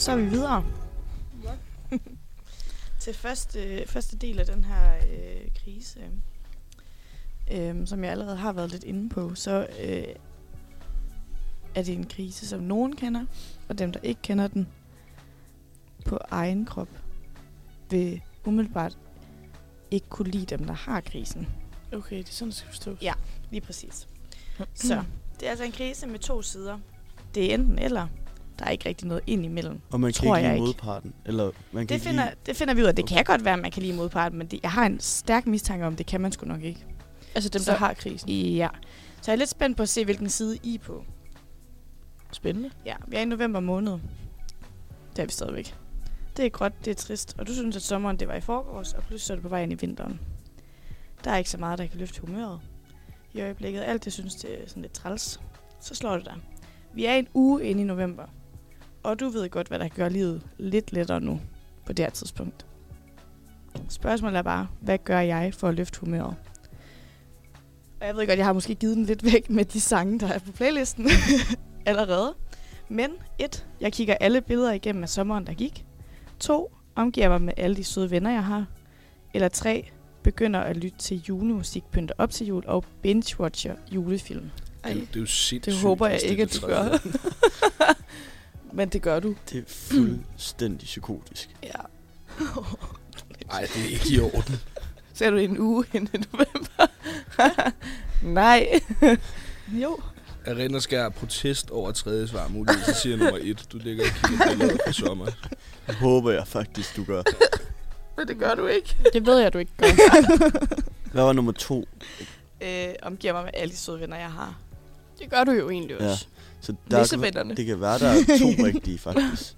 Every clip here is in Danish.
så er vi videre. Til første, første del af den her øh, krise, øh, som jeg allerede har været lidt inde på, så øh, er det en krise, som nogen kender, og dem, der ikke kender den på egen krop, vil umiddelbart ikke kunne lide dem, der har krisen. Okay, det er sådan, det skal forstås. Ja. Lige præcis. Så det er altså en krise med to sider. Det er enten eller. Der er ikke rigtig noget ind imellem. Og man kan Tror ikke jeg lide ikke. modparten. Eller man kan Det ikke finder, lide... det finder vi ud af. Det Okay. kan godt være, at man kan lide modparten, men det, jeg har en stærk mistanke om, det kan man sgu nok ikke. Altså dem, Så- der har krisen. Ja. Så jeg er lidt spændt på at se, hvilken side I er på. Spændende. Ja, vi er i november måned. Det er vi stadigvæk. Det er gråt, det er trist, og du synes, at sommeren det var i forgårs, og pludselig så er det på vej ind i vinteren. Der er ikke så meget, der kan løfte humøret. I øjeblikket, alt det synes, det er sådan lidt træls. Så slår det dig. Vi er en uge inde i november, og du ved godt, hvad der gør livet lidt lettere nu på det her tidspunkt. Spørgsmålet er bare, hvad gør jeg for at løfte humøret? Og jeg ved godt, jeg har måske givet den lidt væk med de sange, der er på playlisten allerede. Men et, jeg kigger alle billeder igennem af sommeren, der gik. To, omgiver mig med alle de søde venner, jeg har. Eller tre, begynder at lytte til julemusik, pynter op til jul og binge-watcher julefilm. Ej, Det, det er jo sindssygt. det håber jeg det ikke, at du gør. Men det gør du. Det er fuldstændig psykotisk. Ja. Ej, det er ikke i orden. Så er du en uge inden i november. Nej. jo. Arena Skær protest over tredje svar muligvis, så siger nummer et. Du ligger og kigger billeder på sommer. Det håber jeg faktisk, du gør. Men det gør du ikke. Det ved jeg, du ikke gør. Hvad var nummer to? øh, omgiver mig med alle de søde venner, jeg har. Det gør du jo egentlig Ja. Så der det kan være, der er to rigtige, faktisk.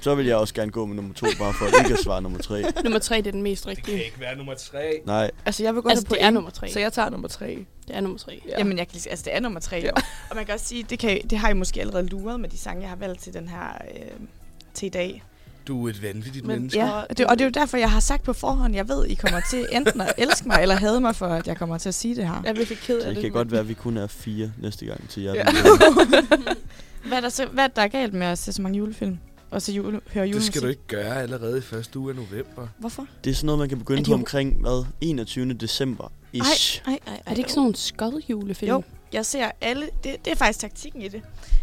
Så vil jeg også gerne gå med nummer to, bare for ikke at svare nummer tre. Nummer tre, det er den mest Det kan rigtige. ikke være nummer tre. Nej, Altså, jeg vil godt Altså, have point, det er nummer tre. Så jeg tager nummer tre. Det er nummer tre. Ja. Jamen, jeg kan lige, altså, det er nummer tre. Ja. Ja. Og man kan også sige, det, kan, det har I måske allerede luret med de sange, jeg har valgt til den her øh, til i dag. Du er et vanvittigt Men- menneske. Ja, og det, og det er jo derfor, jeg har sagt på forhånd, jeg ved, I kommer til enten at elske mig, eller hade mig for, at jeg kommer til at sige det her. Jeg er virkelig ked af det det. kan godt være, at vi kun er fire næste gang til jer. Ja. Hvad er, der så, hvad er der galt med at se så mange julefilm? Og så jule, høre Det julemusik? skal du ikke gøre allerede i første uge af november. Hvorfor? Det er sådan noget, man kan begynde de på omkring, hvad, 21. december. Ish. Ej, ej, ej, Er det ikke sådan nogle skodjulefilm? Jo, jeg ser alle, det, det er faktisk taktikken i det.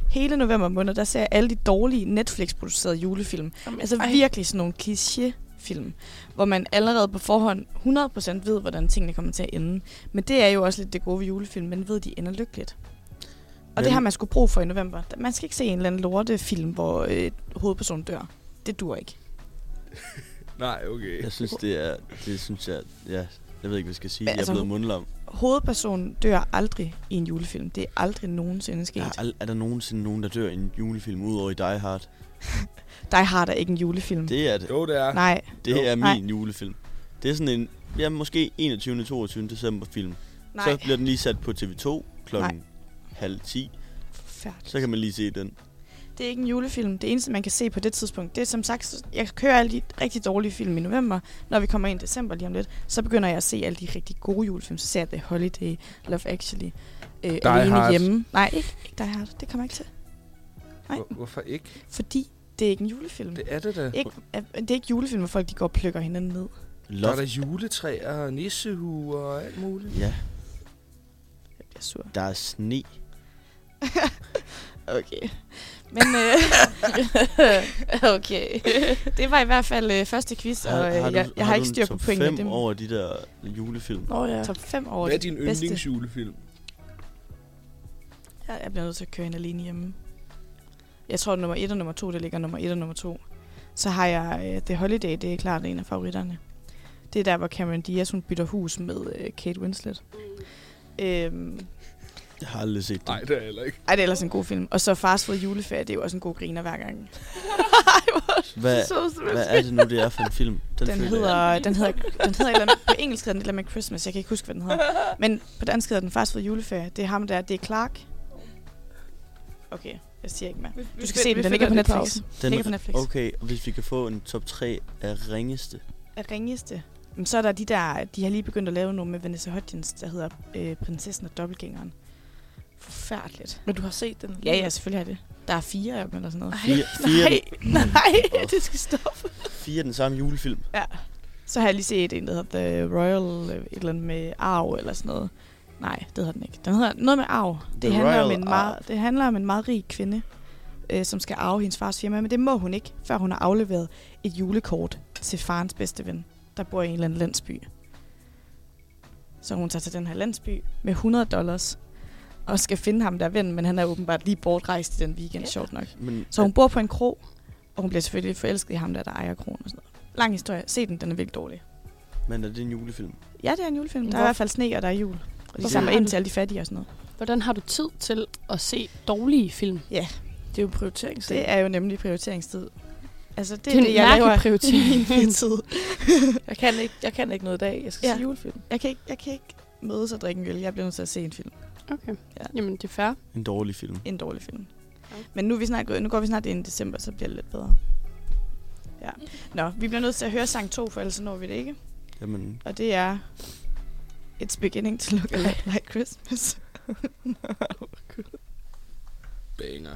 Hele november måned, der ser jeg alle de dårlige Netflix-producerede julefilm. Jamen, Altså ej. virkelig sådan nogle kliché-film, hvor man allerede på forhånd 100% ved, hvordan tingene kommer til at ende. Men det er jo også lidt det gode ved julefilm, man ved, de ender lykkeligt. Og Men- det har man skulle brug for i november. Man skal ikke se en eller anden lortefilm, hvor øh, hovedpersonen dør. Det dur ikke. Nej, okay. Jeg synes, det er... Det synes jeg... Ja, jeg ved ikke, hvad jeg skal sige. Men Jeg er altså, blevet mundlam. Hovedpersonen dør aldrig i en julefilm. Det er aldrig nogensinde sket. Er, al- er der nogensinde nogen, der dør i en julefilm, udover i Die Hard? Die Hard er ikke en julefilm. Det er det. Jo, det er. Nej, Det Jo. er min Nej. julefilm. Det er sådan en... Ja, måske 21. 22. december film. nej. Så bliver den lige sat på TV2 klokken halv 10. Forfærdeligt. Så kan man lige se den. Det er ikke en julefilm. Det eneste, man kan se på det tidspunkt, det er som sagt, jeg kører alle de rigtig dårlige film i november. Når vi kommer ind i december lige om lidt, så begynder jeg at se alle de rigtig gode julefilm. Så ser jeg The Holiday, Love Actually, øh, Alene Hard. Hjemme. Nej, ikke, ikke Die Hard. Det kommer jeg ikke til. Nej. Hvor- Hvorfor ikke? Fordi det er ikke en julefilm. Det er det da. Ikke, øh, det er ikke julefilm, hvor folk de går og plukker hinanden ned. Der er Love. der juletræer og nissehuer og alt muligt. Ja, Jeg bliver sur. der er sne. Okay. Men øh, okay. det var i hvert fald øh, første quiz, og øh, jeg, jeg har, ikke styr på pointene. fem Det er over de der julefilm? Nå ja. top 5 over Hvad er din bedste. yndlingsjulefilm? Jeg, jeg bliver nødt til at køre hende alene hjemme. Jeg tror, at nummer 1 og nummer 2, det ligger nummer 1 og nummer 2. Så har jeg uh, The Holiday, det er klart en af favoritterne. Det er der, hvor Cameron Diaz hun bytter hus med uh, Kate Winslet. Øhm, Jeg har aldrig set den. Nej, det er heller ikke. ej, det er ellers en god film. Og så Fast Food juleferie, det er jo også en god griner hver gang. Hvad, hvad er det nu, det er for en film? Den jeg- hedder, den hedder, den hedder eller andet, på engelsk hedder den et eller andet med Christmas, jeg kan ikke huske, hvad den hedder. Men på dansk hedder den Fast Food juleferie. Det er ham der, det er Clark. Okay, jeg siger ikke mere. Du skal se den, den ligger på Netflix. Den Den, ligger på Netflix. Okay, og hvis vi kan få en top 3 af ringeste. af ringeste. Men så er der de der, de har lige begyndt at lave nogle med Vanessa Hudgens, der hedder øh, Prinsessen og Dobbeltgængeren. Forfærdeligt. Men du har set den? Ja, ja, selvfølgelig er det. Der er fire af dem eller sådan noget. Ej, Fire, fire, Nej, nej, det skal stoppe. fire den samme julefilm. Ja. Så har jeg lige set en, der hedder The Royal, øh, et eller andet med arv eller sådan noget. Nej, det hedder den ikke. Den hedder noget med arv. Det, The handler om, en meget, det handler om en meget rig kvinde, øh, som skal arve hendes fars firma, men det må hun ikke, før hun har afleveret et julekort til farens bedste ven, der bor i en eller anden landsby. Så hun tager til den her landsby med 100 dollars, og skal finde ham der ven, men han er åbenbart lige bortrejst i den weekend, Ja. sjovt nok. Men, Så hun bor på en krog, og hun bliver selvfølgelig forelsket i ham der, der ejer krogen og sådan noget. Lang historie. Se den, den er virkelig dårlig. men er det en julefilm? Ja, det er en julefilm. Der er i hvert fald sne, og der er jul. Og de samler ind til alle de fattige og sådan noget. Hvordan har du tid til at se dårlige film? Det er jo prioriteringstid. Det er jo nemlig prioriteringstid. Altså, det, Det er det, en jeg laver prioritering. i min fritid. Jeg kan, ikke, jeg kan ikke noget i dag. Jeg skal Ja. ja. se julefilm. Jeg kan, ikke, jeg kan ikke mødes og drikke en øl. Jeg bliver nødt til at se en film. Okay. Ja. Jamen, det er fair. En dårlig film. En dårlig film. Ja. Men nu, er vi snart gået, nu går vi snart ind i december, så bliver det lidt bedre. Ja. Nå, vi bliver nødt til at høre sang 2, for ellers når vi det ikke. Jamen, Og det er It's beginning to look a lot like Christmas. Banger.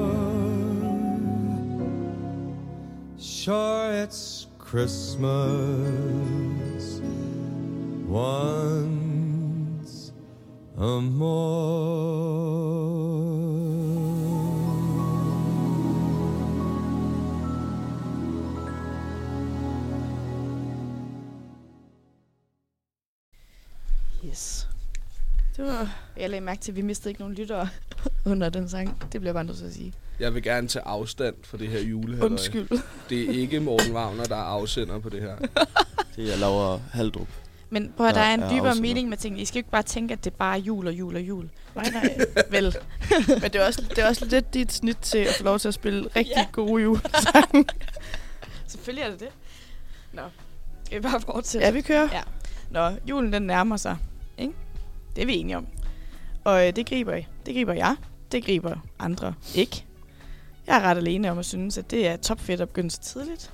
Sure, it's Christmas once a more. Yes. Det var, jeg lagde mærke til, at vi mistede ikke nogen lyttere under den sang. Det bliver bare nødt til at sige. Jeg vil gerne tage afstand fra det her julehalløj. Undskyld. Det er ikke Morten Wagner, der er afsender på det her. det er Laura Haldrup. Men prøv at Der der er en er dybere afsender. mening med tingene. I skal ikke bare tænke, at det bare er jul og jul og jul. Nej, nej. Vel? Men det er, også, det er også lidt dit snit til at få lov til at spille rigtig ja. gode julesange. Selvfølgelig er det det. Nå, skal vi bare fortsætte? ja, vi kører. Ja. Nå, julen den nærmer sig. Ikke? Det er vi enige om. Og øh, det griber I. Det griber jeg. Det griber andre ikke. Jeg er ret alene om at synes, at det er topfedt at begynde så tidligt.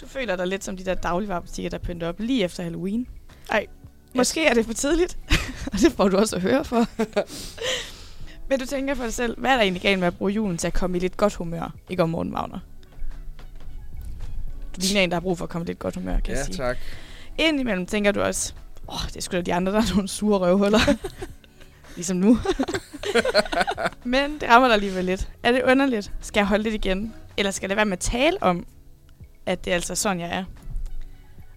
Du føler dig lidt som de der dagligvarerbutikker, der pynter op lige efter Halloween. Ej, måske er det for tidligt. og det får du også at høre for. Men du tænker for dig selv, hvad er der egentlig galt med at bruge julen til at komme i lidt godt humør? Ikke om morgen, Magner. Du ligner en, der har brug for at komme i lidt godt humør, kan Ja, jeg sige. tak. Indimellem tænker du også, åh, oh, det er sgu da de andre, der er nogle sure røvhuller. ligesom nu. Men det rammer dig alligevel lidt. Er det underligt? Skal jeg holde lidt igen? Eller skal det være med at tale om, at det er altså sådan, jeg er?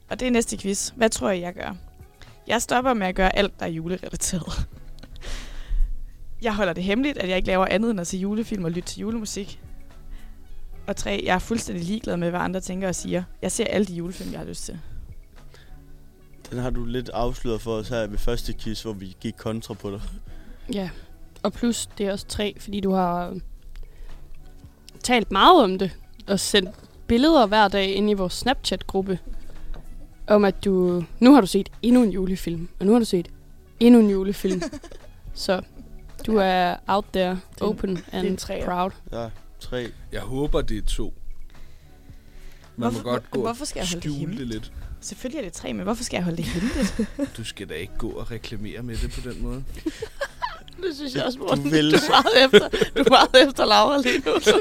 Og det er næste quiz. Hvad tror jeg, jeg gør? Jeg stopper med at gøre alt, der er julerelateret. Jeg holder det hemmeligt, at jeg ikke laver andet end at se julefilm og lytte til julemusik. Og tre, jeg er fuldstændig ligeglad med, hvad andre tænker og siger. Jeg ser alle de julefilm, jeg har lyst til. Den har du lidt afsløret for os her ved første quiz, hvor vi gik kontra på dig. Ja, og plus det er også tre, fordi du har talt meget om det, og sendt billeder hver dag ind i vores Snapchat-gruppe, om at du, nu har du set endnu en julefilm, og nu har du set endnu en julefilm. Så du er out there, en- open en and treer. proud. Ja, tre. Jeg håber, det er to. Man Hvorfor- må godt gå hvorfor skal jeg holde det skjule det lidt. Selvfølgelig er det tre, men hvorfor skal jeg holde det hemmeligt? Du skal da ikke gå og reklamere med det på den måde. Det synes jeg også, Du vil, Du er meget efter, du er meget efter Laura lige nu. du,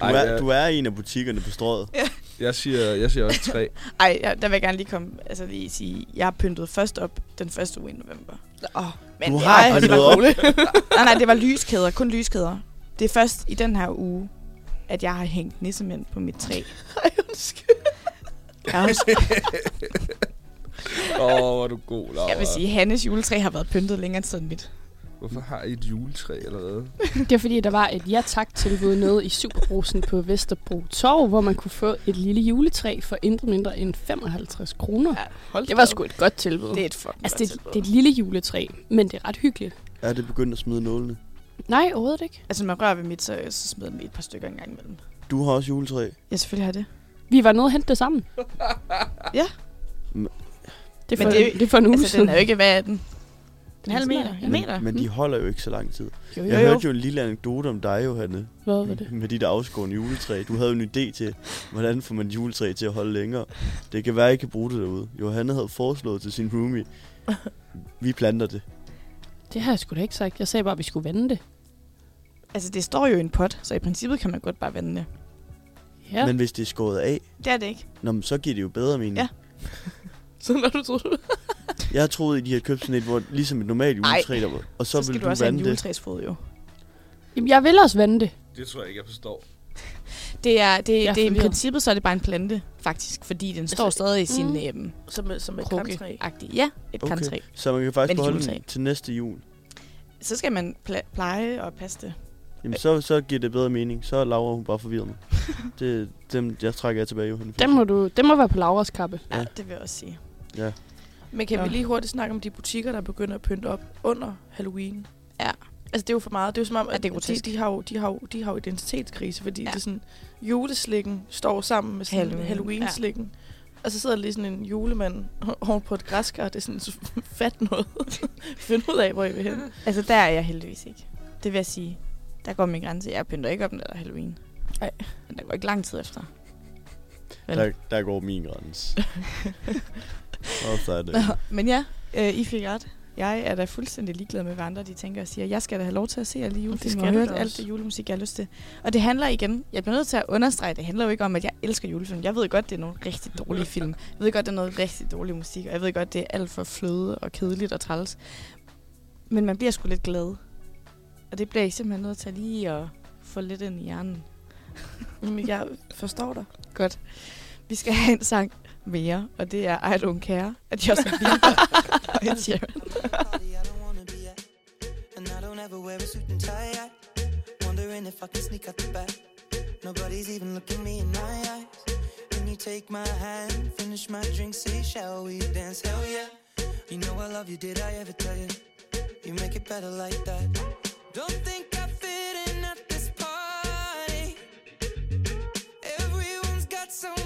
Ej, er, jeg, du er en af butikkerne på strået. jeg, siger, jeg siger også tre. Ej, jeg, der vil jeg gerne lige komme, altså lige sige, jeg har pyntet først op den første uge i november. Åh, Men Du det har var, det var op. nej, nej, det var lyskæder, kun lyskæder. Det er først i den her uge, at jeg har hængt nissemænd på mit træ. ej, undskyld. Åh, oh, hvor er du god, Laura. jeg vil sige, Hannes juletræ har været pyntet længere end sådan mit. Hvorfor har I et juletræ allerede? Det er fordi, der var et ja tak tilbud nede i Superbrusen på Vesterbro Torv, hvor man kunne få et lille juletræ for intet mindre end 55 kroner. Ja, Det var sgu et godt tilbud. Det er et fucking altså, det, tilbud. det er et lille juletræ, men det er ret hyggeligt. Er det begyndt at smide nålene? Nej, overhovedet ikke. Altså, når man rører ved mit, så, så smider lige et par stykker en gang imellem. Du har også juletræ. Ja, selvfølgelig har jeg det. Vi var nede og hente det sammen. Ja. Men- Det er Men for, det er- det er for en uge Altså, den er jo ikke, hvad er den? En halv meter? er- En ja. meter? Men de holder jo ikke så lang tid. Jo, Jeg hørte jo en lille anekdote om dig, Johanne, Hvad var det? med dit afskårende juletræ. Du havde jo en idé til, hvordan får man et juletræ til at holde længere. Det kan være, at I kan bruge det derude. Johanne havde foreslået til sin roomie, vi planter det. Det har jeg sgu da ikke sagt. Jeg sagde bare, at vi skulle vende det. Altså, det står jo i en pot, så i princippet kan man godt bare vende det. Ja. Men hvis det er skåret af, Det er det ikke. nå, men så giver det jo bedre mening. Ja. Så når du troede. Jeg troede, at de havde købt sådan et, hvor, ligesom et normalt juletræ, der var, og så, Så, så skal vil du du også have en vande det. juletræsfod, jo. Jamen, jeg vil også vende det. Det tror jeg ikke, jeg forstår. Det er, det, Jeg er det er i forvirret. princippet, så er det bare en plante, faktisk. Fordi den står stadig i sin Mm. øhm, Som, som et kramtræ. krukke Ja, et Okay. okay. kantræ. Så man kan faktisk Men et beholde juletræ. den til næste jul. Så skal man pla- pleje og passe det. Jamen, så, så giver det bedre mening. Så er Laura hun bare forvirret mig. det, dem, jeg trækker jeg tilbage, Johanne. Dem må, du, dem må være på Lauras kappe. Ja, Ja. ja det vil jeg også sige. Ja. Men kan Nå. vi lige hurtigt snakke om de butikker, der begynder at pynte op under Halloween? Ja. Altså, det er jo for meget. Det er jo som om, Ja, at det er de, de, har jo, de, har jo, de har jo identitetskrise, fordi ja. Ja. det er sådan, juleslikken står sammen med sådan Halloween, Halloween-slikken. Og så sidder der lige sådan en julemand oven på et græskar. Det er sådan, så fat noget. Find ud af, hvor I vil hen. Altså, der er jeg heldigvis ikke. Det vil jeg sige. Der går min grænse. Jeg pynter ikke op, når der er Halloween. Ej. Men der går ikke lang tid efter. Vel? Der, der går min grænse. Og så er det. Nå, men ja, øh, I fik ret. Jeg er da fuldstændig ligeglad med, hvad andre de tænker og siger. Jeg skal da have lov til at se alle julefilm og høre alt det julemusik, jeg har lyst til. Og det handler igen, jeg bliver nødt til at understrege, det handler jo ikke om, at jeg elsker julefilm. Jeg ved godt, det er nogle rigtig dårlige film. Jeg ved godt, det er noget rigtig dårlig musik, og jeg ved godt, det er alt for fløde og kedeligt og træls. Men man bliver sgu lidt glad. Og det bliver jeg simpelthen nødt til lige at få lidt ind i hjernen. Men jeg forstår dig. Godt. Vi skal have en sang mere, og det er I Don't Care af Justin Bieber og Ed Sheeran. party I don't wanna be at. And I don't ever wear a suit and tie. I wondering if I can sneak out the back. Nobody's even looking me in my eyes. Can you take my hand, finish my drink, say shall we dance? Hell yeah. You know I love you, did I ever tell you? You make it better like that. so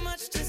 much to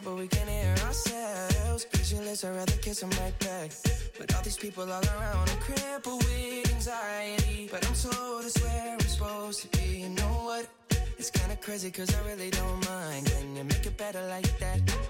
Trying but we can hear ourselves. Pictureless, I'd rather kiss them right back. But all these people all around, I'm crippled with anxiety. But I'm told it's where I'm supposed to be. You know what? It's kinda crazy, cause I really don't mind. Can you make it better like that?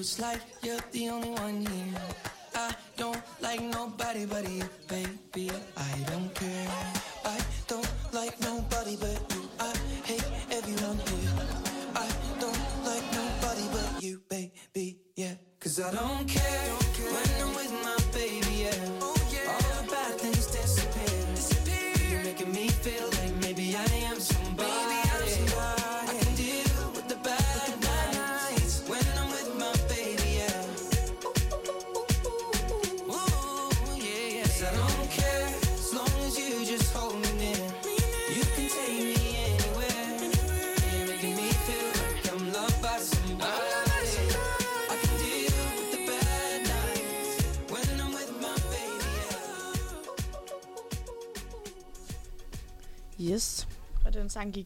It's like you're the only one here. I don't like nobody but you, baby. I don't care.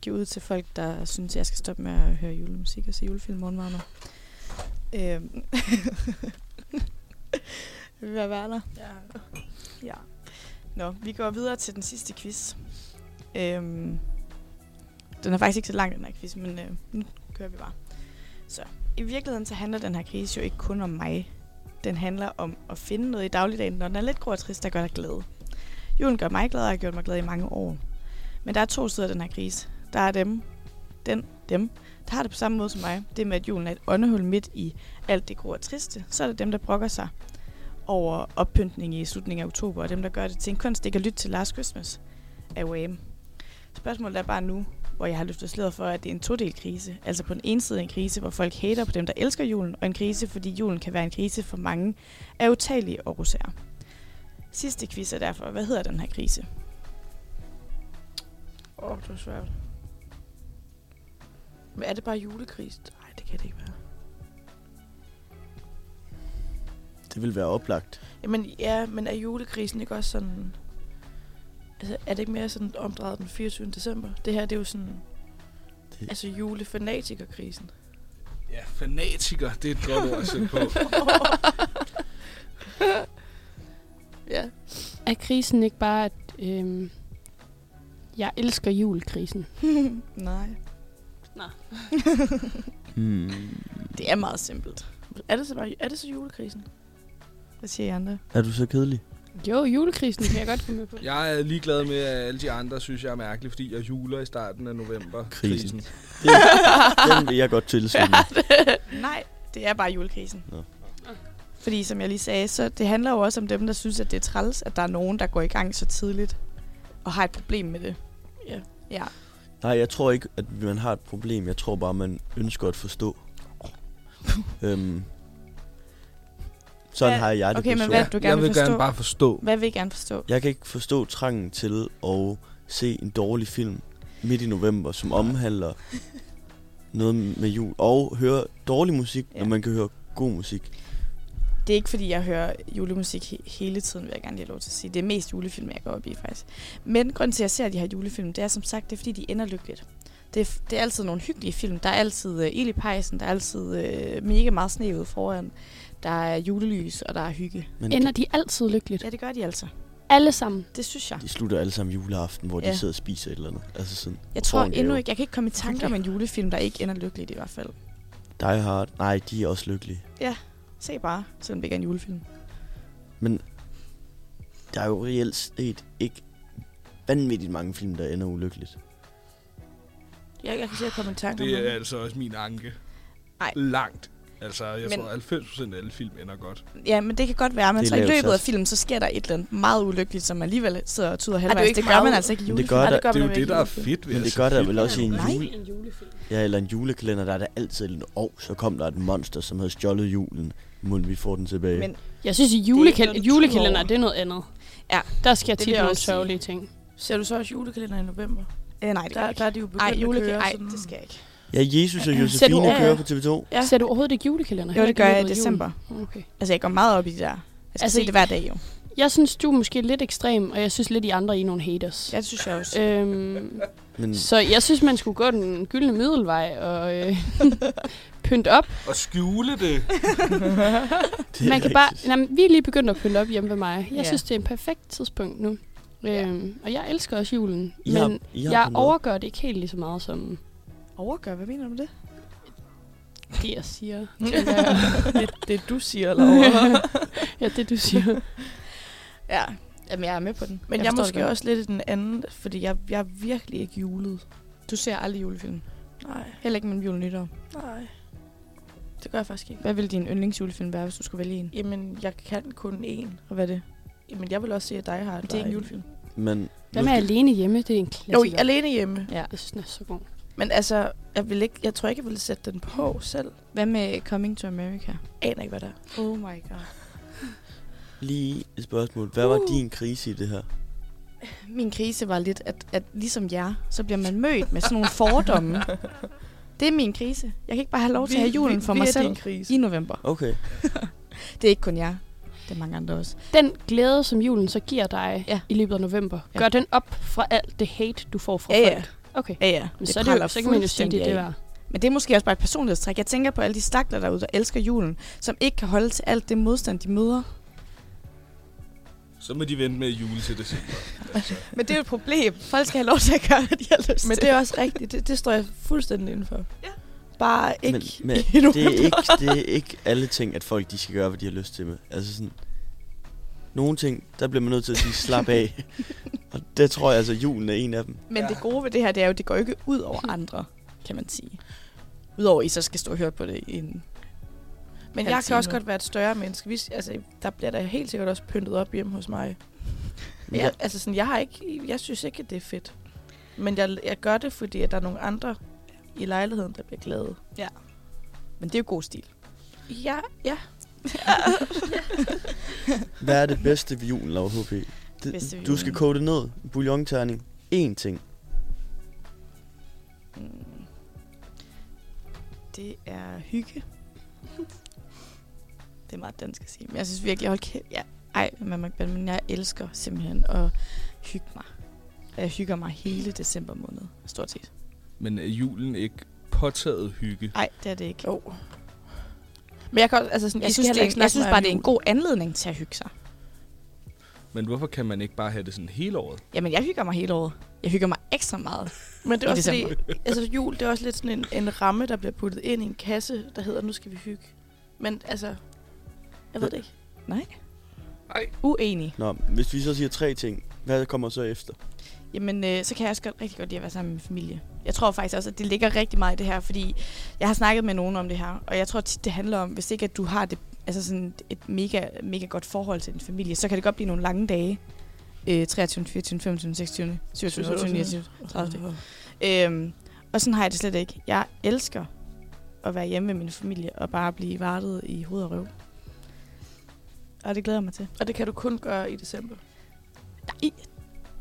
Jo ud til folk, der synes, jeg skal stoppe med at høre julemusik og se julefilm morgenvarmer. Øhm. Vil vi være der? Ja. Ja. Nå, vi går videre til den sidste quiz. Øhm. Den er faktisk ikke så lang, den her quiz, men øh, nu kører vi bare. Så, i virkeligheden så handler den her quiz jo ikke kun om mig. Den handler om at finde noget i dagligdagen, når den er lidt grå og trist, der gør dig glad. Julen gør mig glad, og har gjort mig glad i mange år. Men der er to sider af den her krise. Der er dem, den, dem, der har det på samme måde som mig. Det med, at julen er et åndehul midt i alt det grå og triste. Så er det dem, der brokker sig over oppyntning i slutningen af oktober, og dem, der gør det til en kunst ikke at lytte til Last Christmas af Wham. Spørgsmålet er bare nu, hvor jeg har løftet sløret for, at det er en todel krise. Altså på den ene side en krise, hvor folk hater på dem, der elsker julen, og en krise, fordi julen kan være en krise for mange af utallige årsager. Sidste quiz er derfor, hvad hedder den her krise? Åh, oh, det var svært. Men er det bare julekris? Nej, det kan det ikke være. Det vil være oplagt. Jamen, ja, men er julekrisen ikke også sådan... Altså, er det ikke mere sådan omdrejet den 24. december? Det her, det er jo sådan... Det- Altså julefanatikerkrisen. Ja, fanatiker, det er et godt ord at sætte på. Ja. Er krisen ikke bare, at øhm, jeg elsker julekrisen? Nej. Hmm. Det er meget simpelt. Er det så, bare, er det så julekrisen? Hvad siger I andre? Er du så kedelig? Jo, julekrisen kan jeg godt komme med på. Jeg er ligeglad med, at alle de andre synes, jeg er mærkelig, fordi jeg juler i starten af november. Krisen. Det, den vil jeg godt tilslutte mig. Nej, det er bare julekrisen. Nå. Fordi som jeg lige sagde, så det handler jo også om dem, der synes, at det er træls, at der er nogen, der går i gang så tidligt og har et problem med det. Ja. Ja. Nej, jeg tror ikke, at man har et problem. Jeg tror bare, man ønsker at forstå. øhm, sådan Hvad- har jeg det Okay, men hvad du gerne jeg vil vil forstå? gerne bare forstå. Hvad vil I gerne forstå? Jeg kan ikke forstå trangen til at se en dårlig film midt i november, som omhandler noget med jul, og høre dårlig musik. Ja. når man kan høre god musik. Det er ikke, fordi jeg hører julemusik he- hele tiden, vil jeg gerne lige have lov til at sige. Det er mest julefilm, jeg går op i, faktisk. Men grunden til, at jeg ser de her julefilm, det er som sagt, det er, fordi de ender lykkeligt. Det er, det er altid nogle hyggelige film. Der er altid uh, ild i pejsen, der er altid uh, mega meget sne ude foran. Der er julelys, og der er hygge. Men Ender de altid lykkeligt? Ja, det gør de altså. Alle sammen. Det synes jeg. de slutter alle sammen juleaften, hvor ja. Ja. de sidder og spiser et eller andet. Altså sådan, Jeg får tror en endnu gave. ikke, jeg kan ikke komme i tanke om en julefilm, der ikke ender lykkeligt i hvert fald. Die Hard, nej, de er også lykkelige. Se bare, selvom det ikke er en julefilm. Men der er jo reelt set ikke vanvittigt mange film, der ender ulykkeligt. Jeg, jeg kan se at komme i tanke Det er altså også min anke. Nej. Langt. Altså, jeg Men- tror, 90% af alle film ender godt. Ja, men det kan godt være, men Det så i løbet af sat. filmen, så sker der et eller andet meget ulykkeligt, som alligevel sidder og tyder halvvejs. ikke Det gør man altså ikke i julefilm. det gør Nej, der, det gør Det er jo det, der er fedt ved men at det gør der vel også i en jule, en julefilm. ja, eller en julekalender, der er der altid en, oh, så kom der et monster, som havde stjålet julen. Må vi får den tilbage. Men Jeg synes, i ikke julekal- du julekalender, det er noget andet. Ja, Der sker det tit nogle sørgelige ting. Ser du så også julekalender i november? øh, nej, det Der, der er de jo begyndt Ej, at julekal- køre Ej, sådan... det skal jeg ikke. Ja, Jesus og du- Josefine Ja, kører ja. på TV2. Ja. Ser du overhovedet ikke julekalender? Jo, det gør jeg i december. Okay. Altså, jeg går meget op i det der. Jeg skal Altså, se det hver dag, jo. Jeg synes, du er måske lidt ekstrem, og jeg synes lidt, I andre I er nogle haters. Ja, det synes jeg også. Øhm, Men så jeg synes, man skulle gå den gyldne middelvej og øh, pynte op. Og skjule det. det Man kan bare, jamen, vi er lige begyndt at pynte op hjemme ved mig. Jeg Ja. synes, det er en perfekt tidspunkt nu. Øhm, og jeg elsker også julen, I har- men I har jeg overgør det ikke helt lige så meget som Overgør, hvad mener du med det? det, jeg siger. det, det du siger, eller ja, det du siger. Ja, Jamen, jeg er med på den. Men jeg, jeg er det måske godt. også lidt i den anden, fordi jeg, jeg er virkelig ikke julet. Du ser aldrig julefilm. Nej, Heller ikke med jul og nytår. nej. Det gør jeg faktisk ikke. Hvad vil din yndlingsjulefilm være, hvis du skulle vælge en? Jamen, jeg kan kun én. Og hvad er det? Jamen, jeg vil også sige, at dig har Det er en julefilm. Men med skal- alene hjemme? Det er en Jo, klassiker. alene hjemme. Ja. Jeg synes, den er så god. Men altså, jeg, vil ikke, jeg tror ikke, jeg ville sætte den på selv. Hvad med Coming to America? Aner ikke, hvad der er. Oh my god. lige et spørgsmål. Hvad var din krise i det her? Min krise var lidt, at, at ligesom jer, så bliver man mødt med sådan nogle fordomme. Det er min krise. Jeg kan ikke bare have lov til at have julen for vi mig er selv din krise. i november. Okay. Det er ikke kun jer. Det er mange andre også. Den glæde, som julen så giver dig Ja. i løbet af november, Ja. gør den op fra alt det hate, du får fra Ja, ja. folk? Okay. Ja, ja. Men så, er det jo, så kan man jo sige, det er det værd. Men det er måske også bare et personlighedstræk. Jeg tænker på alle de stakler derude, der elsker julen, som ikke kan holde til alt det modstand, de møder. Så må de vente med jule til december. Altså. Men det er jo et problem. Folk skal have lov til at gøre, hvad de har lyst Men det er også rigtigt. Det, det står jeg fuldstændig indenfor. Ja. Bare ikke men, men det, er ikke, det er ikke alle ting, at folk de skal gøre, hvad de har lyst til med. Altså sådan, nogle ting, der bliver man nødt til at sige slap af. Og det tror jeg altså, julen er en af dem. Men det gode ved det her, det er jo, at det går ikke ud over andre, kan man sige. Udover at I så skal stå og høre på det i en... Men jeg kan også godt være et større menneske. Vi, altså, der bliver der helt sikkert også pyntet op hjemme hos mig. Men jeg, altså sådan, jeg, har ikke, jeg synes ikke, at det er fedt. Men jeg, jeg gør det, fordi at der er nogle andre i lejligheden, der bliver glade. Men det er jo god stil. Ja, ja. Hvad er det bedste ved julen, Laura HP? Det, du skal koge det ned. Bouillonterning. Én ting. Mm. Det er hygge. Det er meget dansk at sige. Men jeg synes virkelig, hold kæft. Ja, ej, man må ikke men jeg elsker simpelthen at hygge mig. Jeg hygger mig hele december måned, stort set. Men er julen ikke påtaget hygge? Nej, det er det ikke. Jo. Men jeg kan også, altså sådan, Jeg synes, det er, jeg synes bare, det er en god anledning til at hygge sig. Men hvorfor kan man ikke bare have det sådan hele året? Jamen, jeg hygger mig hele året. Jeg hygger mig ekstra meget. Men det er også fordi, altså jul, det er også lidt sådan en, en ramme, der bliver puttet ind i en kasse, der hedder, nu skal vi hygge. Men altså, jeg ved det ikke. Nej. Uenig. Nå, hvis vi så siger tre ting, hvad kommer så efter? Jamen, øh, så kan jeg også godt, rigtig godt lide at være sammen med min familie. Jeg tror faktisk også, at det ligger rigtig meget i det her, fordi jeg har snakket med nogen om det her, og jeg tror tit, det handler om, hvis ikke at du har det, altså sådan et mega, mega godt forhold til din familie, så kan det godt blive nogle lange dage. Øh, 23, 24, 25, 26, 27, 28, 29, 30. Øhm, og sådan har jeg det slet ikke. Jeg elsker at være hjemme med min familie og bare blive vartet i hoved og røv. Og det glæder jeg mig til. Og det kan du kun gøre i december. Nej,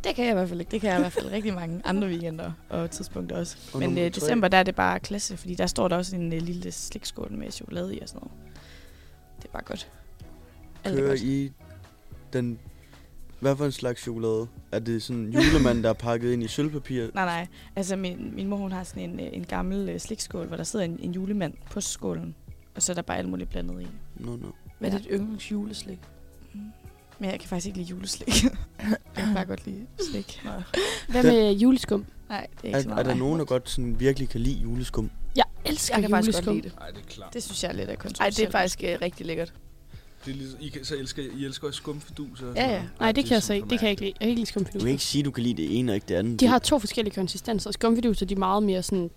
det kan jeg i hvert fald ikke. Det kan jeg i hvert fald rigtig mange andre weekender og tidspunkter også. Og Men øh, december, der er det bare klasse, fordi der står der også en øh, lille slikskål med chokolade i og sådan noget. Det er bare godt. Alt er Kører godt. I den... Hvad for en slags chokolade? Er det sådan en julemand, der er pakket ind i sølvpapir? Nej, nej. Altså, min, min mor hun har sådan en, øh, en gammel øh, slikskål, hvor der sidder en, en julemand på skålen. Og så er der bare alt muligt blandet i. Nå, no, nå. No. Hvad er Ja. dit yndlings juleslik? Men jeg kan faktisk ikke lide juleslik. jeg kan bare godt lide slik. Hvad Den- med juleskum? Nej, det er ikke så Er, meget er der nogen, der godt sådan virkelig kan lide juleskum? Jeg elsker Jeg kan faktisk godt juleskum. lide det. Nej, det er klart. Det synes jeg er lidt af kontroversielt. det er faktisk øh, rigtig lækkert. Det er ligesom, I, kan, så elsker, I elsker skumfiduser? og Ja, ja. Nej, det kan jeg så ikke. Det kan jeg ikke lide. Jeg kan ikke lide Du kan ikke sige, at du kan lide det ene og ikke det andet. De har to forskellige konsistenser. Skumfiduser, de er meget mere sådan...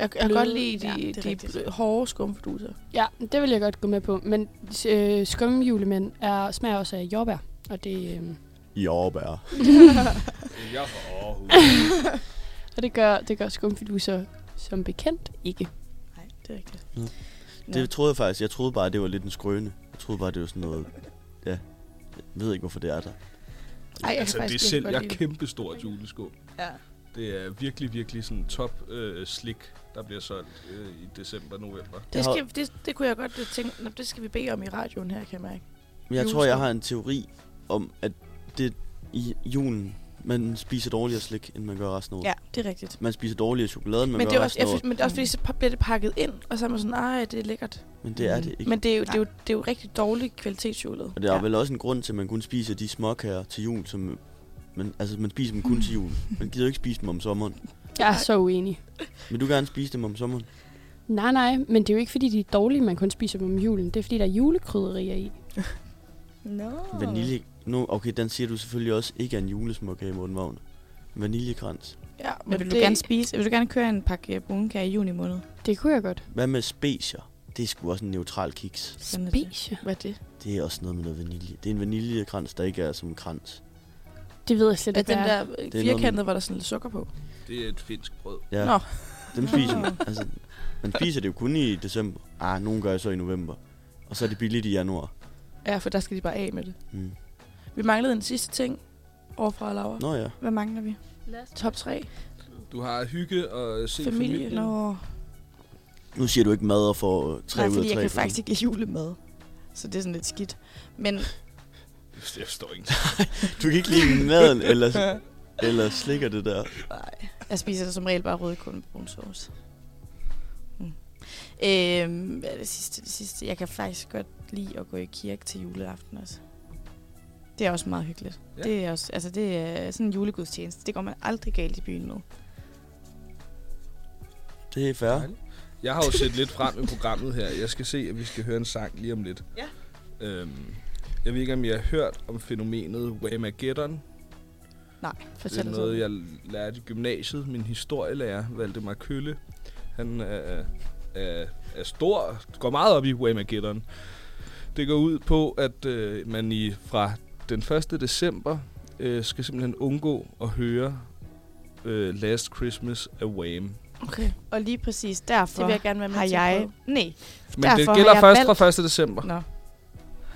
Jeg, jeg kan godt lide de, Ja, ja, det de rigtigt. hårde skumfiduser. Ja, det vil jeg godt gå med på. Men øh, skumjulemænd er, smager også af jordbær. Og det, øh, Jordbær. Jeg er og det gør, det gør skumfiduser som bekendt ikke. Nej, det er rigtigt. Nå. Nå. Det troede jeg faktisk. Jeg troede bare, det var lidt en skrøne. Jeg troede bare, det var sådan noget... Ja. Jeg ved ikke, hvorfor det er der. Ej, jeg altså, det er selv, jeg er kæmpe stort juleskum. Ja. Det er virkelig, virkelig sådan top øh, slik, der bliver solgt øh, i december, november. Det, skal, det, det kunne jeg godt øh, tænke, Nå, det skal vi bede om i radioen her, kan jeg mærke. Men jeg tror, jeg har en teori om, at det i julen, man spiser dårligere slik, end man gør resten af året. Ja, det er rigtigt. Man spiser dårligere chokolade, end man Men gør det, er også, resten jeg, af synes, året. men det er også fordi, så bliver det pakket ind, og så er man sådan, ej, det er lækkert. Men det er det ikke. Men det er jo, det er jo, det er jo rigtig dårlig kvalitetschokolade. Og der er Ja. vel også en grund til, at man kun spiser de småkager til jul, som... Man, altså, man spiser dem kun til jul. Man gider jo ikke spise dem om sommeren. Jeg er så uenig. Vil du gerne spise dem om sommeren? Nej, nej, men det er jo ikke fordi, de er dårlige, man kun spiser dem om julen. Det er fordi, der er julekrydderier i. No. Vanilje... No, okay, den siger du selvfølgelig også ikke er en julesmåkage, Morten Vagn. Vaniljekrans. Ja, Men vil du gerne spise, vil du gerne køre en pakke brunkager i juni måned? Det kunne jeg godt. Hvad med specier? Det er sgu også en neutral kiks. Er. Specia. Hvad er det? Det er også noget med noget vanilje. Det er en vaniljekrans, der ikke er som en krans. Det ved jeg slet ikke, den hvad er. der noget firkantede, med- hvor der er sådan lidt sukker på? Det er et finsk brød. Ja, Nå. dem spiser man. Altså, man spiser det jo kun i december. Ah, nogen gør så i november. Og så er det billigt i januar. Ja, for der skal de bare af med det. Mm. Vi manglede en sidste ting overfra Laura. Nå ja. Hvad mangler vi? Top 3. Du har hygge og se Familie. familien. Nå, Nu siger du ikke mad og får øh, tre nej, ud af fordi jeg kan faktisk ikke lide julemad. Så det er sådan lidt skidt. Men Jeg forstår ikke. Du kan ikke lide maden, eller, eller slikker det der. nej, jeg spiser det som regel bare rødkål med brun sauce. Mm. Øhm, hvad er det sidste? Det sidste. Jeg kan faktisk godt lide at gå i kirke til juleaften også. Det er også meget hyggeligt. Ja. Ja. Det er også, altså det er sådan en julegudstjeneste. Det går man aldrig galt i byen med. Det er fair. Jeg har jo set lidt frem i programmet her. Jeg skal se, at vi skal høre en sang lige om lidt. Ja. Øhm, jeg ved ikke, om I har hørt om fænomenet Whamageddon. Nej, Det fortæl er os noget, jeg lærte i gymnasiet. Min historielærer, Valdemar Kølle, han er, er, er stor, går meget op i Whamageddon. Det går ud på, at øh, man i fra den 1. december øh, skal simpelthen undgå at høre øh, Last Christmas af Wham. Okay. Og lige præcis derfor Det vil jeg gerne være med har jeg... Nej. Men Derfor det gælder jeg først valgt- fra 1. december. Nå.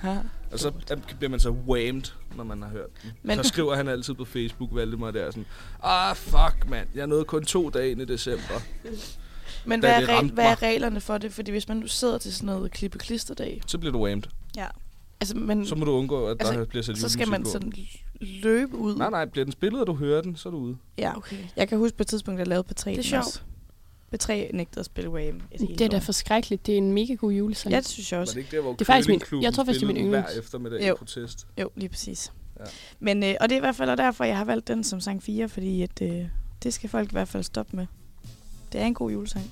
Ja. Og så er- bliver man så whammed, når man har hørt den. Men- så skriver han altid på Facebook, Valdemar der sådan, ah fuck mand, jeg nåede kun to dage ind i december. Men hvad er, ramte hvad er reglerne for det? Fordi hvis man nu sidder til sådan noget klippe klisterdag, Så bliver du whammed. Ja. altså, men, Så må du undgå, at der Altså, bliver sat så skal man på. sådan løbe ud. Nej, nej, bliver den spillet, og du hører den, så er du ude. Ja. Okay. Jeg kan huske på et tidspunkt, jeg lavede P3. Det er sjovt. Også. P3 nægtede at spille Wham Det er da forskrækkeligt. Det er en mega god julesang. Ja, det synes jeg Var også. det ikke der, hvor Det er faktisk min- jeg tror faktisk, det er min yndlings. Hver eftermiddag Jo. i protest. Jo, lige præcis. Ja. Men, øh, og det er i hvert fald derfor, jeg har valgt den som sang 4, fordi at, øh, det skal folk i hvert fald stoppe med. Det er en god julesang.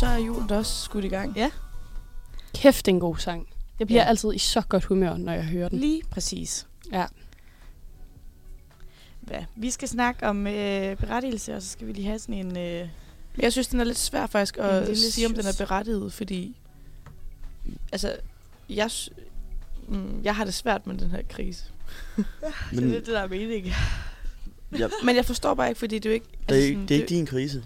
Så er julen da også skudt i gang. Ja. Kæft, det er en god sang. Jeg bliver Ja. altid i så godt humør, når jeg hører den. Lige præcis. Ja. Hvad? Vi skal snakke om øh, berettigelse, og så skal vi lige have sådan en... Øh, jeg synes, den er lidt svær faktisk at lille sige, om den er berettiget, fordi... Altså, jeg, mm, jeg har det svært med den her krise. Men, det er det, der er meningen. ja, Men jeg forstår bare ikke, fordi det er jo ikke... det, er, sådan, ikke- det er ikke din krise.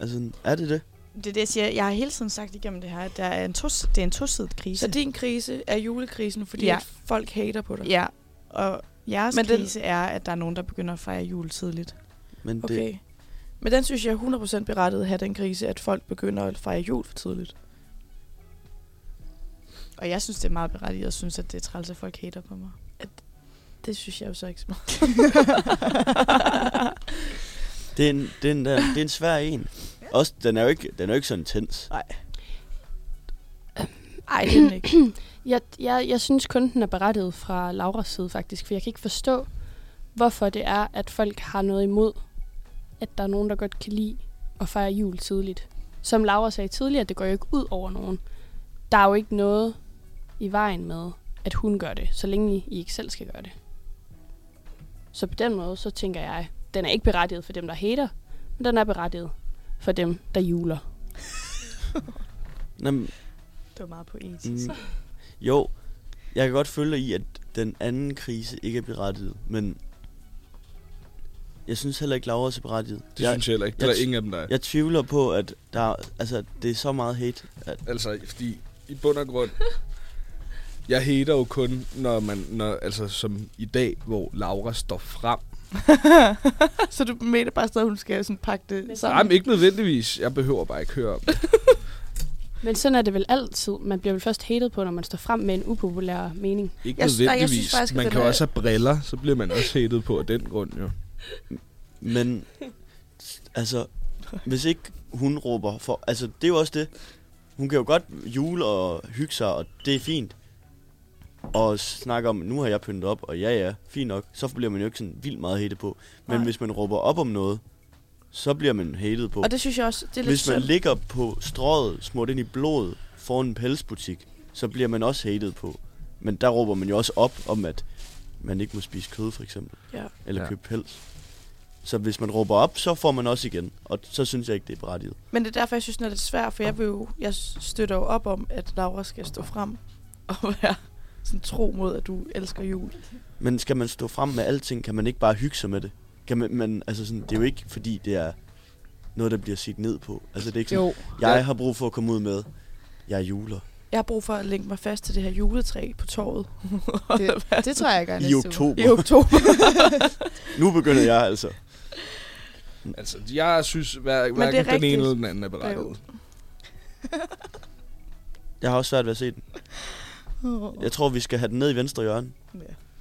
Altså, er det det? Det er det, jeg siger. Jeg har hele tiden sagt igennem det her, at der er en tos, det er en tosidet krise. Så din krise er julekrisen, fordi Ja. at folk hater på dig? Ja, og jeres Men den- krise er, at der er nogen, der begynder at fejre jul tidligt. Men det, Okay. Men den synes jeg er 100% berettiget at have den krise, at folk begynder at fejre jul for tidligt. Og jeg synes, det er meget berettiget, og synes, at det er træls, at folk hater på mig. Det synes jeg jo så ikke så meget. det, er en, det, er en, der- det er en svær en. Også, den er jo ikke, den er jo ikke så intens. Ej, det er den ikke. Jeg, jeg, jeg synes kun, den er berettiget fra Lauras side faktisk, for jeg kan ikke forstå, hvorfor det er, at folk har noget imod, at der er nogen, der godt kan lide at fejre jul tidligt. Som Laura sagde tidligere, det går jo ikke ud over nogen. Der er jo ikke noget i vejen med, at hun gør det, så længe I ikke selv skal gøre det. Så på den måde, så tænker jeg, den er ikke berettiget for dem, der hater, men den er berettiget for dem, der juler. Nå, men, Det var meget poetisk. mm, jo, jeg kan godt følge dig i, at den anden krise ikke er berettiget, men jeg synes heller ikke, Laura er berettiget. Det jeg, synes jeg heller ikke. Det jeg er der ingen af dem, der er. jeg tvivler på, at der, er- altså, det er så meget hate. At, Altså, fordi i bund og grund... Jeg hater jo kun, når man... Når, altså, som i dag, hvor Laura står frem. så du mener bare stadig, at hun skal sådan pakke det Nej, sammen? men ikke nødvendigvis. Jeg behøver bare ikke høre om det. Men sådan er det vel altid. Man bliver vel først hated på, når man står frem med en upopulær mening. Ikke Jeg sy- nej, jeg nødvendigvis. synes faktisk, man kan er- også have briller, så bliver man også hated på af den grund, jo. Men, altså, hvis ikke hun råber for... Altså, det er jo også det. Hun kan jo godt jule og hygge sig, og det er fint. Og snakke om, nu har jeg pyntet op, og ja, ja, fint nok. Så bliver man jo ikke sådan vildt meget hatet på. Men Nej. hvis man råber op om noget, så bliver man hatet på. Og det synes jeg også, det er lidt Hvis man synd. ligger på strået, smurt ind i blodet, foran en pelsbutik, så bliver man også hatet på. Men der råber man jo også op om, at man ikke må spise kød, for eksempel. Ja. Eller Ja. købe pels. Så hvis man råber op, så får man også igen. Og så synes jeg ikke, det er berettiget. Men det er derfor, jeg synes, den er lidt svær, for jeg, vil jo, jeg støtter jo op om, at Laura skal stå frem og være sådan tro mod, at du elsker jul. Men skal man stå frem med alting, kan man ikke bare hygge sig med det? Kan man, man, altså sådan, det er jo ikke, fordi det er noget, der bliver set ned på. Altså det er ikke sådan, Jo. jeg har brug for at komme ud med, jeg er juler. Jeg har brug for at lægge mig fast til det her juletræ på torvet. Det, det tror jeg, jeg gør I uge. oktober. I oktober. Nu begynder jeg altså. Altså, jeg synes, hver, det er hverken den ene eller den anden er berettiget. Jeg har også svært ved at se den. Jeg tror, vi skal have den ned i venstre hjørne.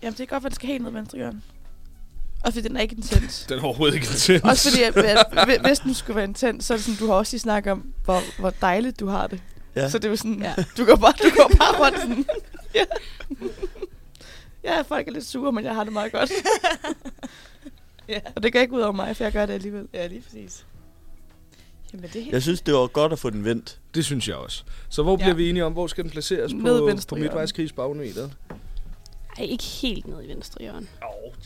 Jamen, det er godt, at den skal helt ned i venstre hjørne. Også fordi den er ikke intens. Den er overhovedet ikke intens. Også fordi, at, at, at hvis den skulle være intens, så er det sådan, du har også lige snakket om, hvor, hvor dejligt du har det. Ja. Ja. Så det er jo sådan, Ja. ja. du går bare, du går bare rundt sådan. ja. ja, folk er lidt sure, men jeg har det meget godt. Ja. Og det går ikke ud over mig, for jeg gør det alligevel. Ja, lige præcis. Jamen, det er helt... Jeg synes, det var godt at få den vendt. Det synes jeg også. Så hvor Ja. bliver vi enige om, hvor skal den placeres Ned på, venstre på hjørne. midtvejskrigsbarometeret? Ej, ikke helt ned i venstre hjørne.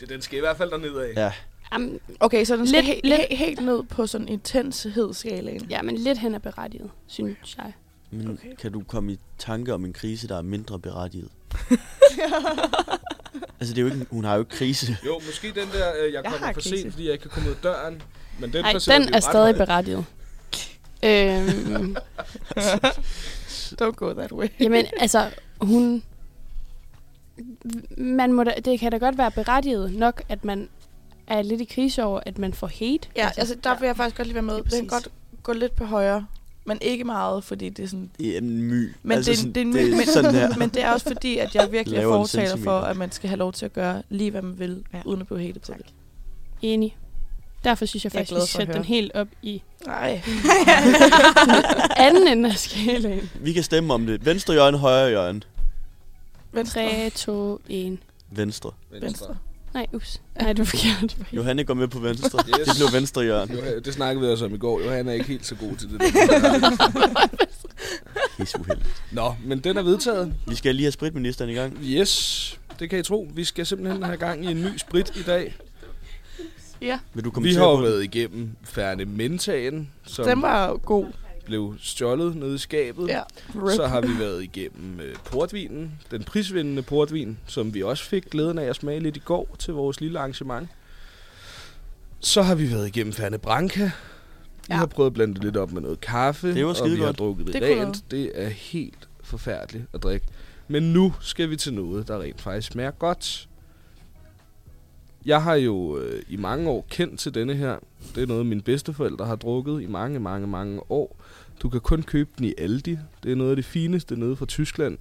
Jo, den skal i hvert fald derned af. Ja. Jamen, Okay, så den skal Lidt- helt, lidt- helt, helt ned på sådan intenshedsskalaen. ja, men lidt hen er berettiget, synes jeg. Men Okay. kan du komme i tanke om en krise, der er mindre berettiget? altså, det er jo ikke, hun har jo ikke krise. Jo, måske den der, øh, jeg Jeg kommer for krise. sent, fordi jeg ikke kan komme ud af døren. Men den, Nej, vi den er stadig berettiget. Øhm, Don't go that way. jamen, altså, hun... Man må da, det kan da godt være berettiget nok, at man er lidt i krise over, at man får hate. Ja, altså der vil jeg faktisk godt lige være med. Den kan godt gå lidt på højre, men ikke meget, fordi det er sådan... Det er en my. Men altså, det, sådan, det, er en det my, men, sådan her. men det er også fordi, at jeg virkelig er fortaler for, at man skal have lov til at gøre lige, hvad man vil, Ja. uden at blive hatet på det. Enig. Derfor synes jeg Jeg faktisk, at høre. den helt op i Nej. anden ende af skalaen. Vi kan stemme om det. Venstre hjørne, højre hjørne. Venstre. 3, 2, 1. Venstre. Venstre. Nej, ups. Nej, det er forkert. Johanne går med på venstre. Yes. Det blev venstre hjørne. Det snakkede vi også om i går. Johan er ikke helt så god til det. Helt uheldigt. Nå, men den er vedtaget. Vi skal lige have spritministeren i gang. Yes, det kan I tro. Vi skal simpelthen have gang i en ny sprit i dag. Ja, Vil du Vi har jo været igennem Færne Mentagen, som den var god. blev stjålet nede i skabet. Ja. Så har vi været igennem øh, portvinen, den prisvindende portvin, som vi også fik glæden af at smage lidt i går til vores lille arrangement. Så har vi været igennem Færne Branca. Vi Ja. har prøvet at blande det lidt op med noget kaffe, Det var og vi har drukket det, Det rent. Det er helt forfærdeligt at drikke. Men nu skal vi til noget, der rent faktisk smager godt. Jeg har jo øh, i mange år kendt til denne her. Det er noget, mine bedsteforældre har drukket i mange, mange, mange år. Du kan kun købe den i Aldi. Det er noget af det fineste nede fra Tyskland.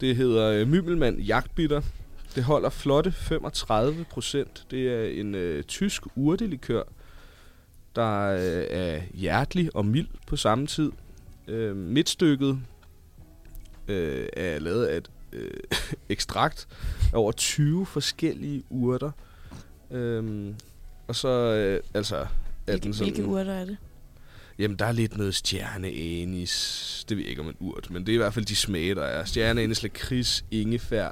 Det hedder øh, Mymmelmann Jagtbitter. Det holder flotte 35 procent. Det er en øh, tysk urtelikør, der øh, er hjertelig og mild på samme tid. Øh, midtstykket øh, er lavet af et øh, ekstrakt af over 20 forskellige urter. Øhm, og så øh, altså er Hvilke, den sådan... hvilke urter er det? Jamen, der er lidt noget stjerneanis. Det ved jeg ikke om en urt, men det er i hvert fald de smage, der er. Stjerneanis, lakrids, ingefær.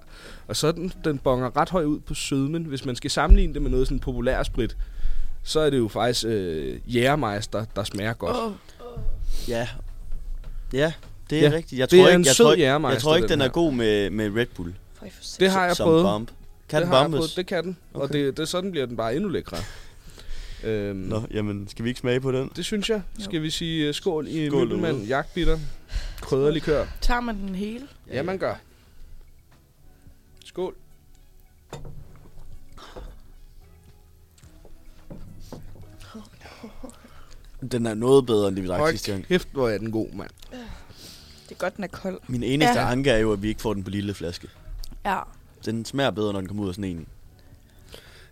Og så den, den bonger ret højt ud på sødmen. Hvis man skal sammenligne det med noget sådan populær sprit, så er det jo faktisk øh, Jægermeister, der smager godt. Åh, Ja. Ja, det er Ja, rigtigt. Jeg det tror er ikke, en jeg sød tror, jeg tror ikke, den den er god med, med Red Bull. Det har jeg som prøvet. Bomb. Kan det den har jeg bombes? prøvet. Det kan den. Okay. Og det, det, sådan bliver den bare endnu lækre. Øhm, Nå, jamen, skal vi ikke smage på den? Det synes jeg. Jo. Skal vi sige uh, skål i derude. Jagtbitter? Krydderlikør. tager man den hele? Ja, man gør. Skål. Den er noget bedre, end det vi drak sidste gang. kæft, hvor er den god, mand. Det er godt, den er kold. Min eneste Ja. anke er jo, at vi ikke får den på lille flaske. Ja. Den smager bedre, når den kommer ud af sådan en.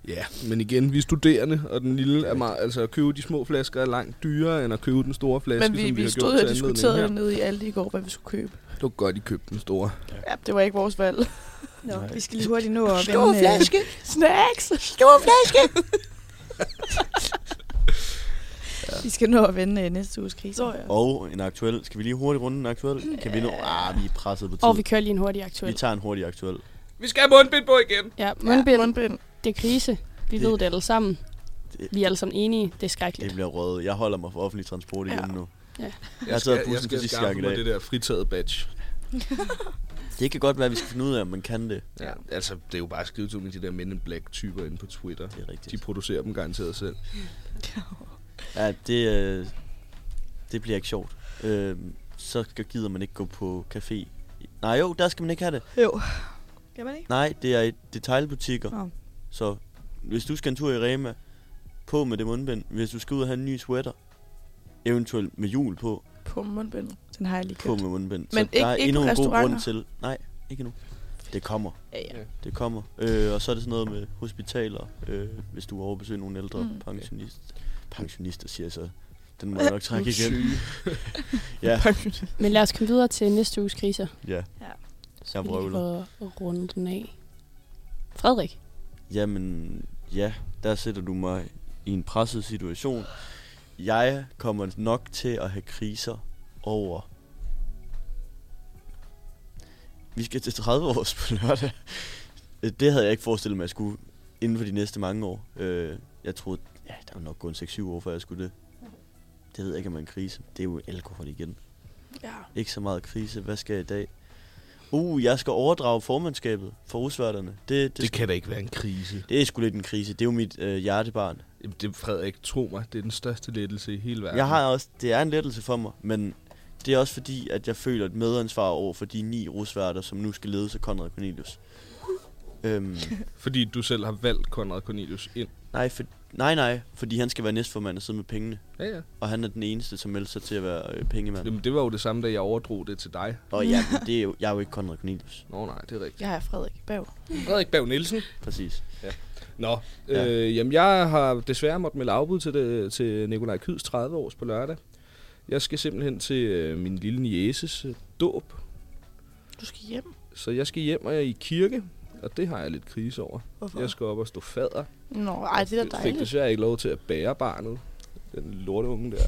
Ja, men igen, vi er studerende, og den lille er meget, altså at købe de små flasker er langt dyrere, end at købe den store flaske, Men vi, som vi, vi har stod gjort og diskuterede nede i Aldi i går, hvad vi skulle købe. Det var godt, I købte den store. Ja, det var ikke vores valg. Nå, Nej. vi skal lige hurtigt nå at Stor vende... øh, flaske. Snacks. Stor flaske. Vi skal nå at vende øh, næste uges krise. Så ja. Og en aktuel. Skal vi lige hurtigt runde en aktuel? Kan vi nå? Ah, vi er presset på tid. Og vi kører lige en hurtig vi aktuel. tager en hurtig aktuel. Vi skal have mundbind på igen! Ja, mundbind, Ja, mundbind. det er krise. Vi Det- ved det alle sammen. Det, Vi er alle sammen enige. Det er det skrækkeligt. bliver røget. Jeg holder mig for offentlig transport igen Ja. nu. Ja. Jeg har taget bussen jeg for sidste skaffe gang i mig dag. det der fritaget badge. Det kan godt være, at vi skal finde ud af, om man kan det. Ja, altså, det er jo bare skrevet til de der Men in Black-typer inde på Twitter. Det er De rigtigt. producerer dem garanteret selv. Ja, det, øh, det bliver ikke sjovt. Øh, så skal- gider man ikke gå på café. Nej, jo, der skal man ikke have det. Jo. Kan man ikke? Nej, det er i detailbutikker. Nå. Så hvis du skal en tur i Rema, på med det mundbind. Hvis du skal ud og have en ny sweater, eventuelt med hjul på, På mundbindet. Den har jeg lige på købt. med mundbind. Men så der er ikke- ikke endnu på en god grund til... Nej, ikke nu. Det kommer. Ja, ja. Det kommer. Øh, og så er det sådan noget med hospitaler, øh, hvis du er over at besøge nogle ældre Mm. mm. pensionister. Pensionister siger jeg så. Den må jeg nok trække igen. Ja, Men lad os komme videre til næste uges kriser. ja. Så Jeg vrøvler. får rundet den af. Frederik. Jamen, ja, der sætter du mig i en presset situation. Jeg kommer nok til at have kriser over... Vi skal til 30 års på lørdag. Det havde jeg ikke forestillet mig, at jeg skulle inden for de næste mange år. Øh, Jeg troede, ja, der var nok gået en 6-7 år, før jeg skulle det. Det ved jeg ikke, om er en krise. Det er jo alkohol igen. ja. Ikke så meget krise. Hvad skal jeg i dag? Uh, jeg skal overdrage formandskabet for rusværterne. Det, det, Det kan da ikke være en krise. det er sgu lidt en krise. Det er jo mit øh, hjertebarn. Jamen, Det Frederik, tro mig, det er den største lettelse i hele verden. Jeg har også, det er en lettelse for mig, men det er også fordi, at jeg føler et medansvar over for de ni rusværter, som nu skal ledes af Konrad Cornelius. øhm, Fordi du selv har valgt Konrad Cornelius ind. Nej, for, nej, nej, fordi han skal være næstformand og sidde med pengene. Ja, ja. Og han er den eneste, som melder sig til at være øh, pengemand. Jamen, det var jo det samme, da jeg overdrog det til dig. Og ja, men det er jo, jeg er jo ikke Konrad Cornelius. Nå nej, det er rigtigt. Jeg er Frederik Bav. Frederik Bav Nielsen. Præcis. Nå, Ja. øh, jamen jeg har desværre måttet melde afbud til, det, til Nikolaj Kyds 30 års på lørdag. Jeg skal simpelthen til øh, min lille nieces øh, dåb. Du skal hjem. Så jeg skal hjem og jeg er i kirke. Og det har jeg lidt krise over. Hvorfor? Jeg skal op og stå fader. Nå, ej, det er da Jeg fik dejligt. desværre ikke lov til at bære barnet. Den lorteunge der.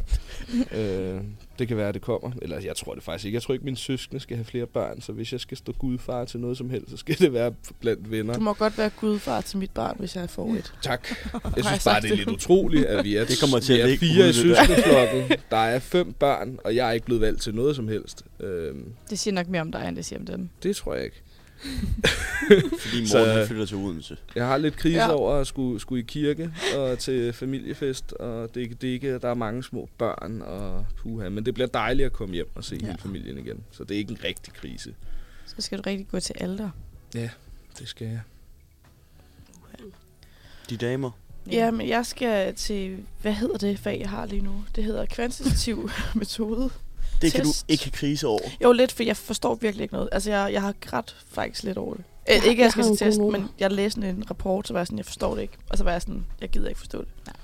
øh, det kan være, at det kommer. Eller jeg tror det faktisk ikke. Jeg tror ikke, min søskende skal have flere børn. Så hvis jeg skal stå gudfar til noget som helst, så skal det være blandt venner. Du må godt være gudfar til mit barn, hvis jeg får et. Tak. Jeg synes bare, det er lidt utroligt, at vi er, Det kommer til vi at er ligge fire i søskendeflokken. Der er fem børn, og jeg er ikke blevet valgt til noget som helst. Øhm, Det siger nok mere om dig, end det siger om dem. det tror jeg ikke. Fordi Så- Morten han flytter til Odense. Jeg har lidt krise Ja. ja. over at skulle, skulle i kirke og til familiefest, og det, det ikke, der er mange små børn, og puha. Men det bliver dejligt at komme hjem og se Ja. ja. hele familien igen. Så det er ikke en rigtig krise. Så skal du rigtig gå til alder. Det skal jeg. De damer. Ja, men jeg skal til, hvad hedder det fag, jeg har lige nu? Det hedder kvantitativ metode. Det kan du ikke have krise over. Jo, lidt, for jeg forstår virkelig ikke noget. Altså, jeg, jeg har grædt faktisk lidt over det. Æ, Jeg- ikke, at jeg jeg skal til test, gode men jeg læste en rapport, så var jeg sådan, jeg forstår det ikke. Og så var jeg sådan, jeg gider ikke forstå det. Nej.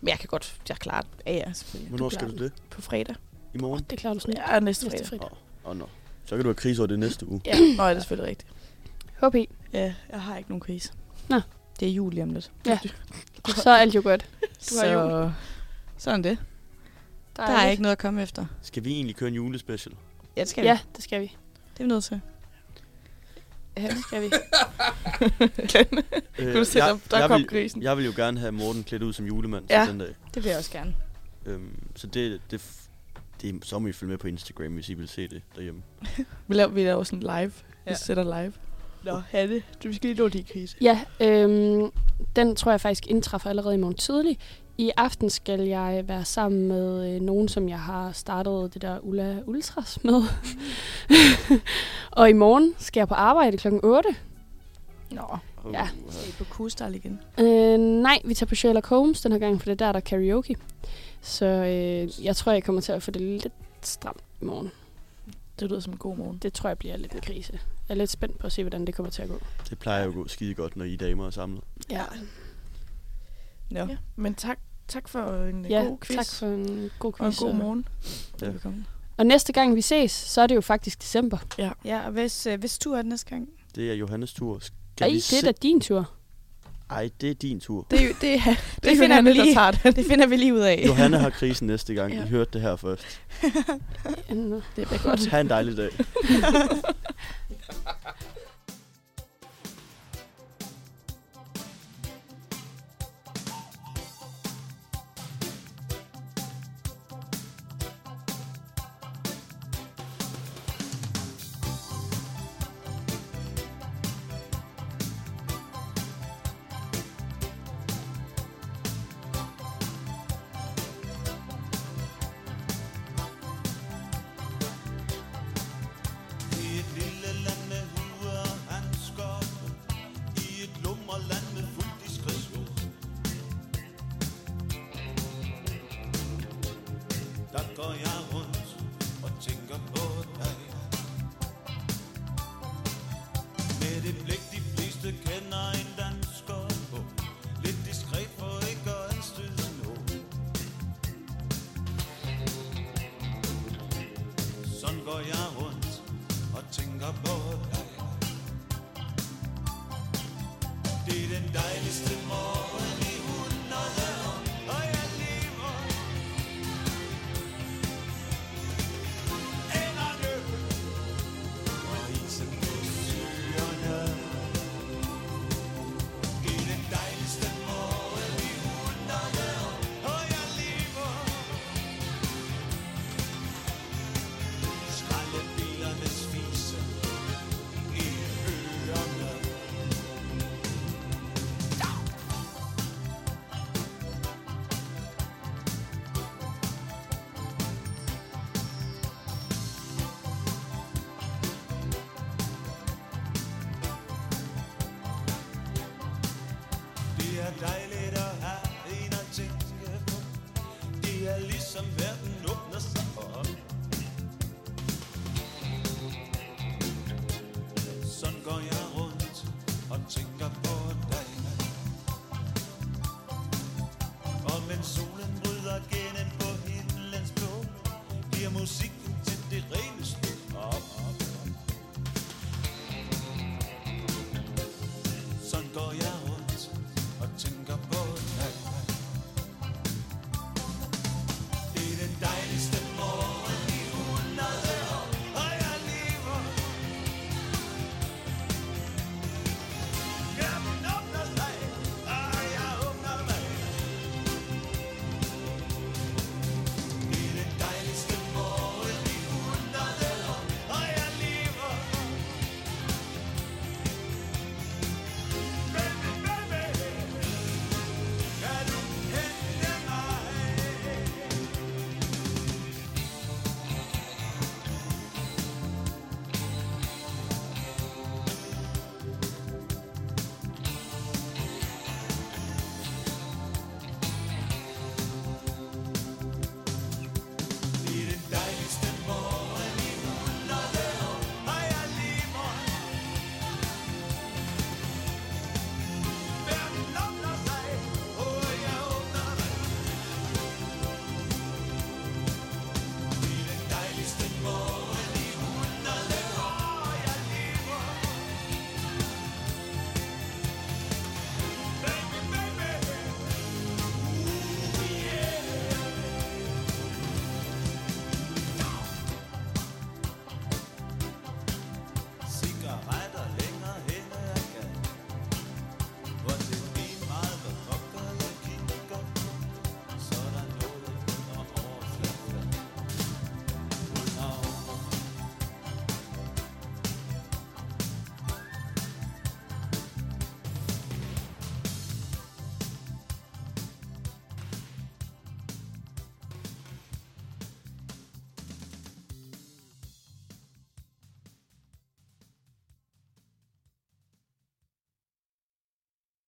Men jeg kan godt, jeg klarer det Ja, ja, selvfølgelig. Hvornår skal du det? på fredag. I morgen? Det klarer du sådan. Ja, næste Næste fredag. fredag. Åh, oh, no. Så kan du have krise over det næste uge. Ja, nå, er det selvfølgelig rigtigt. HB. Ja, jeg har ikke nogen krise. Nå. Det er jul lige om lidt. Ja. Så er alt jo godt. Du har så... Sådan det. Der er ikke noget at komme efter. Skal vi egentlig køre en julespecial? Ja, det skal Ja, vi. det skal vi. Det er vi nødt til. Ja, det skal vi. Øh, Kan du se, der, der jeg, kom vil, grisen. jeg vil jo gerne have Morten klædt ud som julemand Ja. til den dag. Det vil jeg også gerne. Øhm, så det, det, det, så må I følge med på Instagram, hvis I vil se det derhjemme. Vi laver, vi laver sådan live. Vi Ja. sætter live. Nå, Hanne, du skal lige nå din krise. Ja, øhm, den tror jeg faktisk indtræffer allerede i morgen tidlig. I aften skal jeg være sammen med øh, nogen, som jeg har startet det der Ulla Ultras med. og i morgen skal jeg på arbejde klokken 8. Nå, Ja. Skal I på Kustal igen? Øh, nej, vi tager på Sherlock Holmes den her gang, for det er der, der er karaoke. Så øh, jeg tror, jeg kommer til at få det lidt stramt i morgen. det lyder som en god morgen. Det tror jeg bliver lidt en krise. Jeg er lidt spændt på at se, hvordan det kommer til at gå. Det plejer jo at gå skide godt, når I damer er samlet. Ja, Nå. Ja. Men tak, tak for en ja god quiz. tak for en god og en quiz. god morgen. Ja. Velkommen. Og næste gang vi ses, så er det jo faktisk december. Ja, og hvis, øh, hvis tur er det næste gang? Det er Johannes tur. Skal Ej, det er da din tur. Ej, det er din tur. Det, er det, er, det, det finder er vi der lige. tager den. Det finder vi lige ud af. Johanne har krisen næste gang. Ja. I hørte det her først. Det bliver godt. Ha' en dejlig dag.